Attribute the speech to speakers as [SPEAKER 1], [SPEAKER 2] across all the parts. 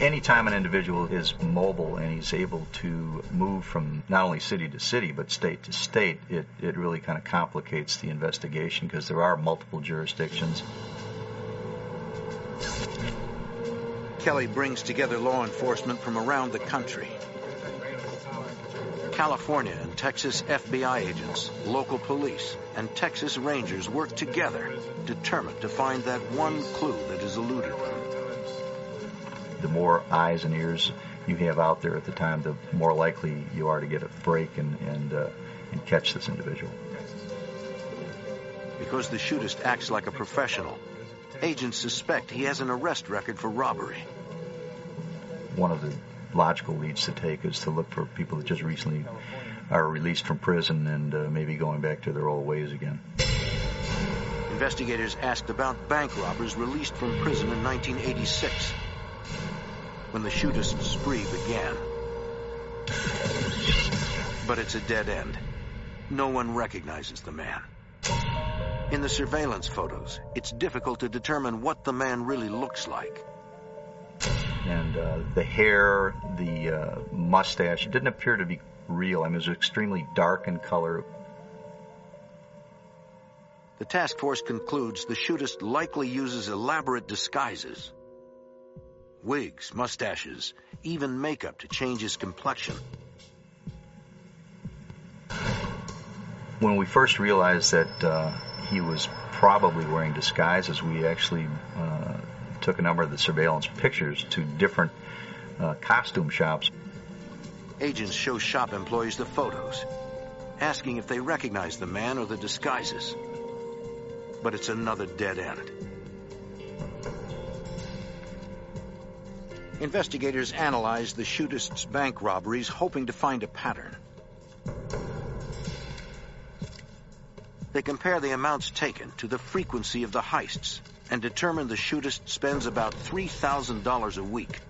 [SPEAKER 1] Anytime an individual is mobile and he's able to move from not only city to city but state to state, it, it really kind of complicates the investigation because there are multiple jurisdictions.
[SPEAKER 2] Kelly brings together law enforcement from around the country. California and Texas FBI agents, local police, and Texas Rangers work together, determined to find that one clue that has eluded them.
[SPEAKER 1] The more eyes and ears you have out there at the time, the more likely you are to get a break and, and, uh, and catch this individual.
[SPEAKER 2] Because the shootist acts like a professional, agents suspect he has an arrest record for robbery.
[SPEAKER 1] One of the logical leads to take is to look for people that just recently are released from prison and uh, maybe going back to their old ways again.
[SPEAKER 2] Investigators asked about bank robbers released from prison in 1986, when the shootist spree began. But it's a dead end. No one recognizes the man. In the surveillance photos, it's difficult to determine what the man really looks like
[SPEAKER 1] and uh, the hair, the uh, mustache, it didn't appear to be real. I mean, it was extremely dark in color.
[SPEAKER 2] The task force concludes the shootist likely uses elaborate disguises. Wigs, mustaches, even makeup to change his complexion.
[SPEAKER 1] When we first realized that uh, he was probably wearing disguises, we actually uh, took a number of the surveillance pictures to different uh, costume shops.
[SPEAKER 2] Agents show shop employees the photos, asking if they recognize the man or the disguises. But it's another dead end. Investigators analyze the shootist's bank robberies, hoping to find a pattern. They compare the amounts taken to the frequency of the heists and determine the shootist spends about $3,000 a week.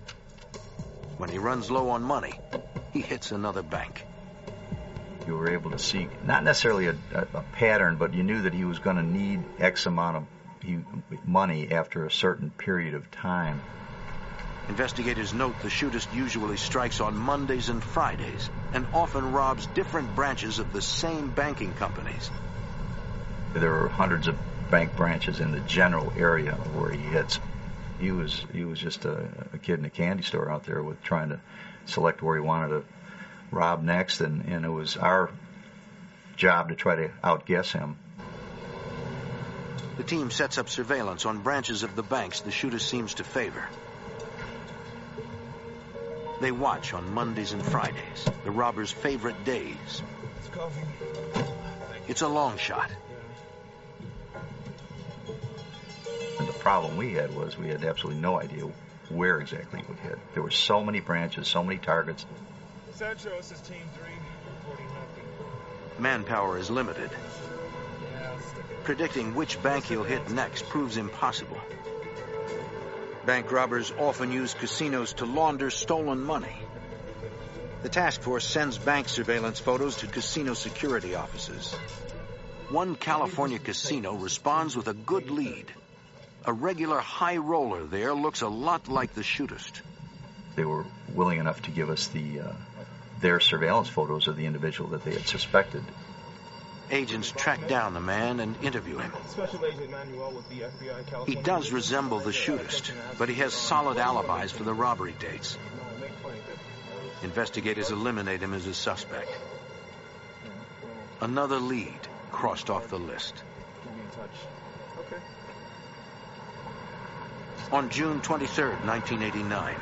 [SPEAKER 2] When he runs low on money, he hits another bank.
[SPEAKER 1] You were able to see not necessarily a, a, a pattern, but you knew that he was going to need X amount of money after a certain period of time.
[SPEAKER 2] Investigators note the shootist usually strikes on Mondays and Fridays and often robs different branches of the same banking companies.
[SPEAKER 1] There are hundreds of bank branches in the general area where he hits. He was he was just a, a kid in a candy store out there with trying to select where he wanted to rob next, and, and it was our job to try to outguess him.
[SPEAKER 2] The team sets up surveillance on branches of the banks the shooter seems to favor. They watch on Mondays and Fridays, the robber's favorite days. It's a long shot.
[SPEAKER 1] The problem we had was we had absolutely no idea where exactly it would hit. There were so many branches, so many targets.
[SPEAKER 3] Central, this is Team 3, reporting nothing.
[SPEAKER 2] Manpower is limited. Predicting which bank he'll hit next proves impossible. Bank robbers often use casinos to launder stolen money. The task force sends bank surveillance photos to casino security offices. One California casino responds with a good lead. A regular high roller there looks a lot like the shootist.
[SPEAKER 1] They were willing enough to give us the uh, their surveillance photos of the individual that they had suspected.
[SPEAKER 2] Agents track down the man and interview him. He does resemble the shootist, but he has solid alibis for the robbery dates. Investigators eliminate him as a suspect. Another lead crossed off the list. On June 23, 1989,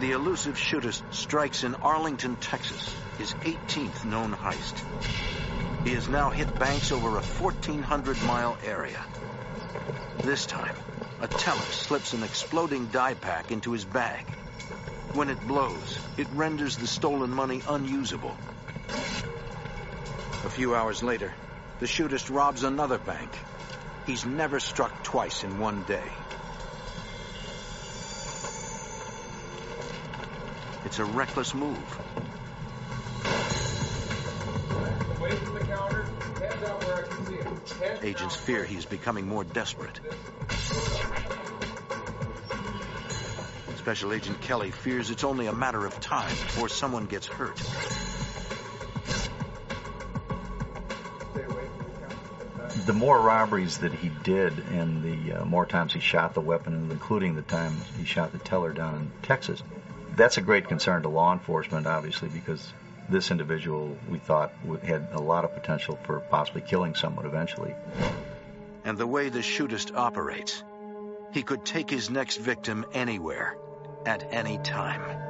[SPEAKER 2] the elusive shootist strikes in Arlington, Texas, his 18th known heist. He has now hit banks over a 1,400-mile area. This time, a teller slips an exploding dye pack into his bag. When it blows, it renders the stolen money unusable. A few hours later, the shootist robs another bank. He's never struck twice in one day. It's a reckless move. Agents fear he's becoming more desperate. Special Agent Kelly fears it's only a matter of time before someone gets hurt.
[SPEAKER 1] The more robberies that he did and the uh, more times he shot the weapon, including the time he shot the teller down in Texas, that's a great concern to law enforcement, obviously, because this individual we thought had a lot of potential for possibly killing someone eventually.
[SPEAKER 2] And the way the shootist operates, he could take his next victim anywhere, at any time.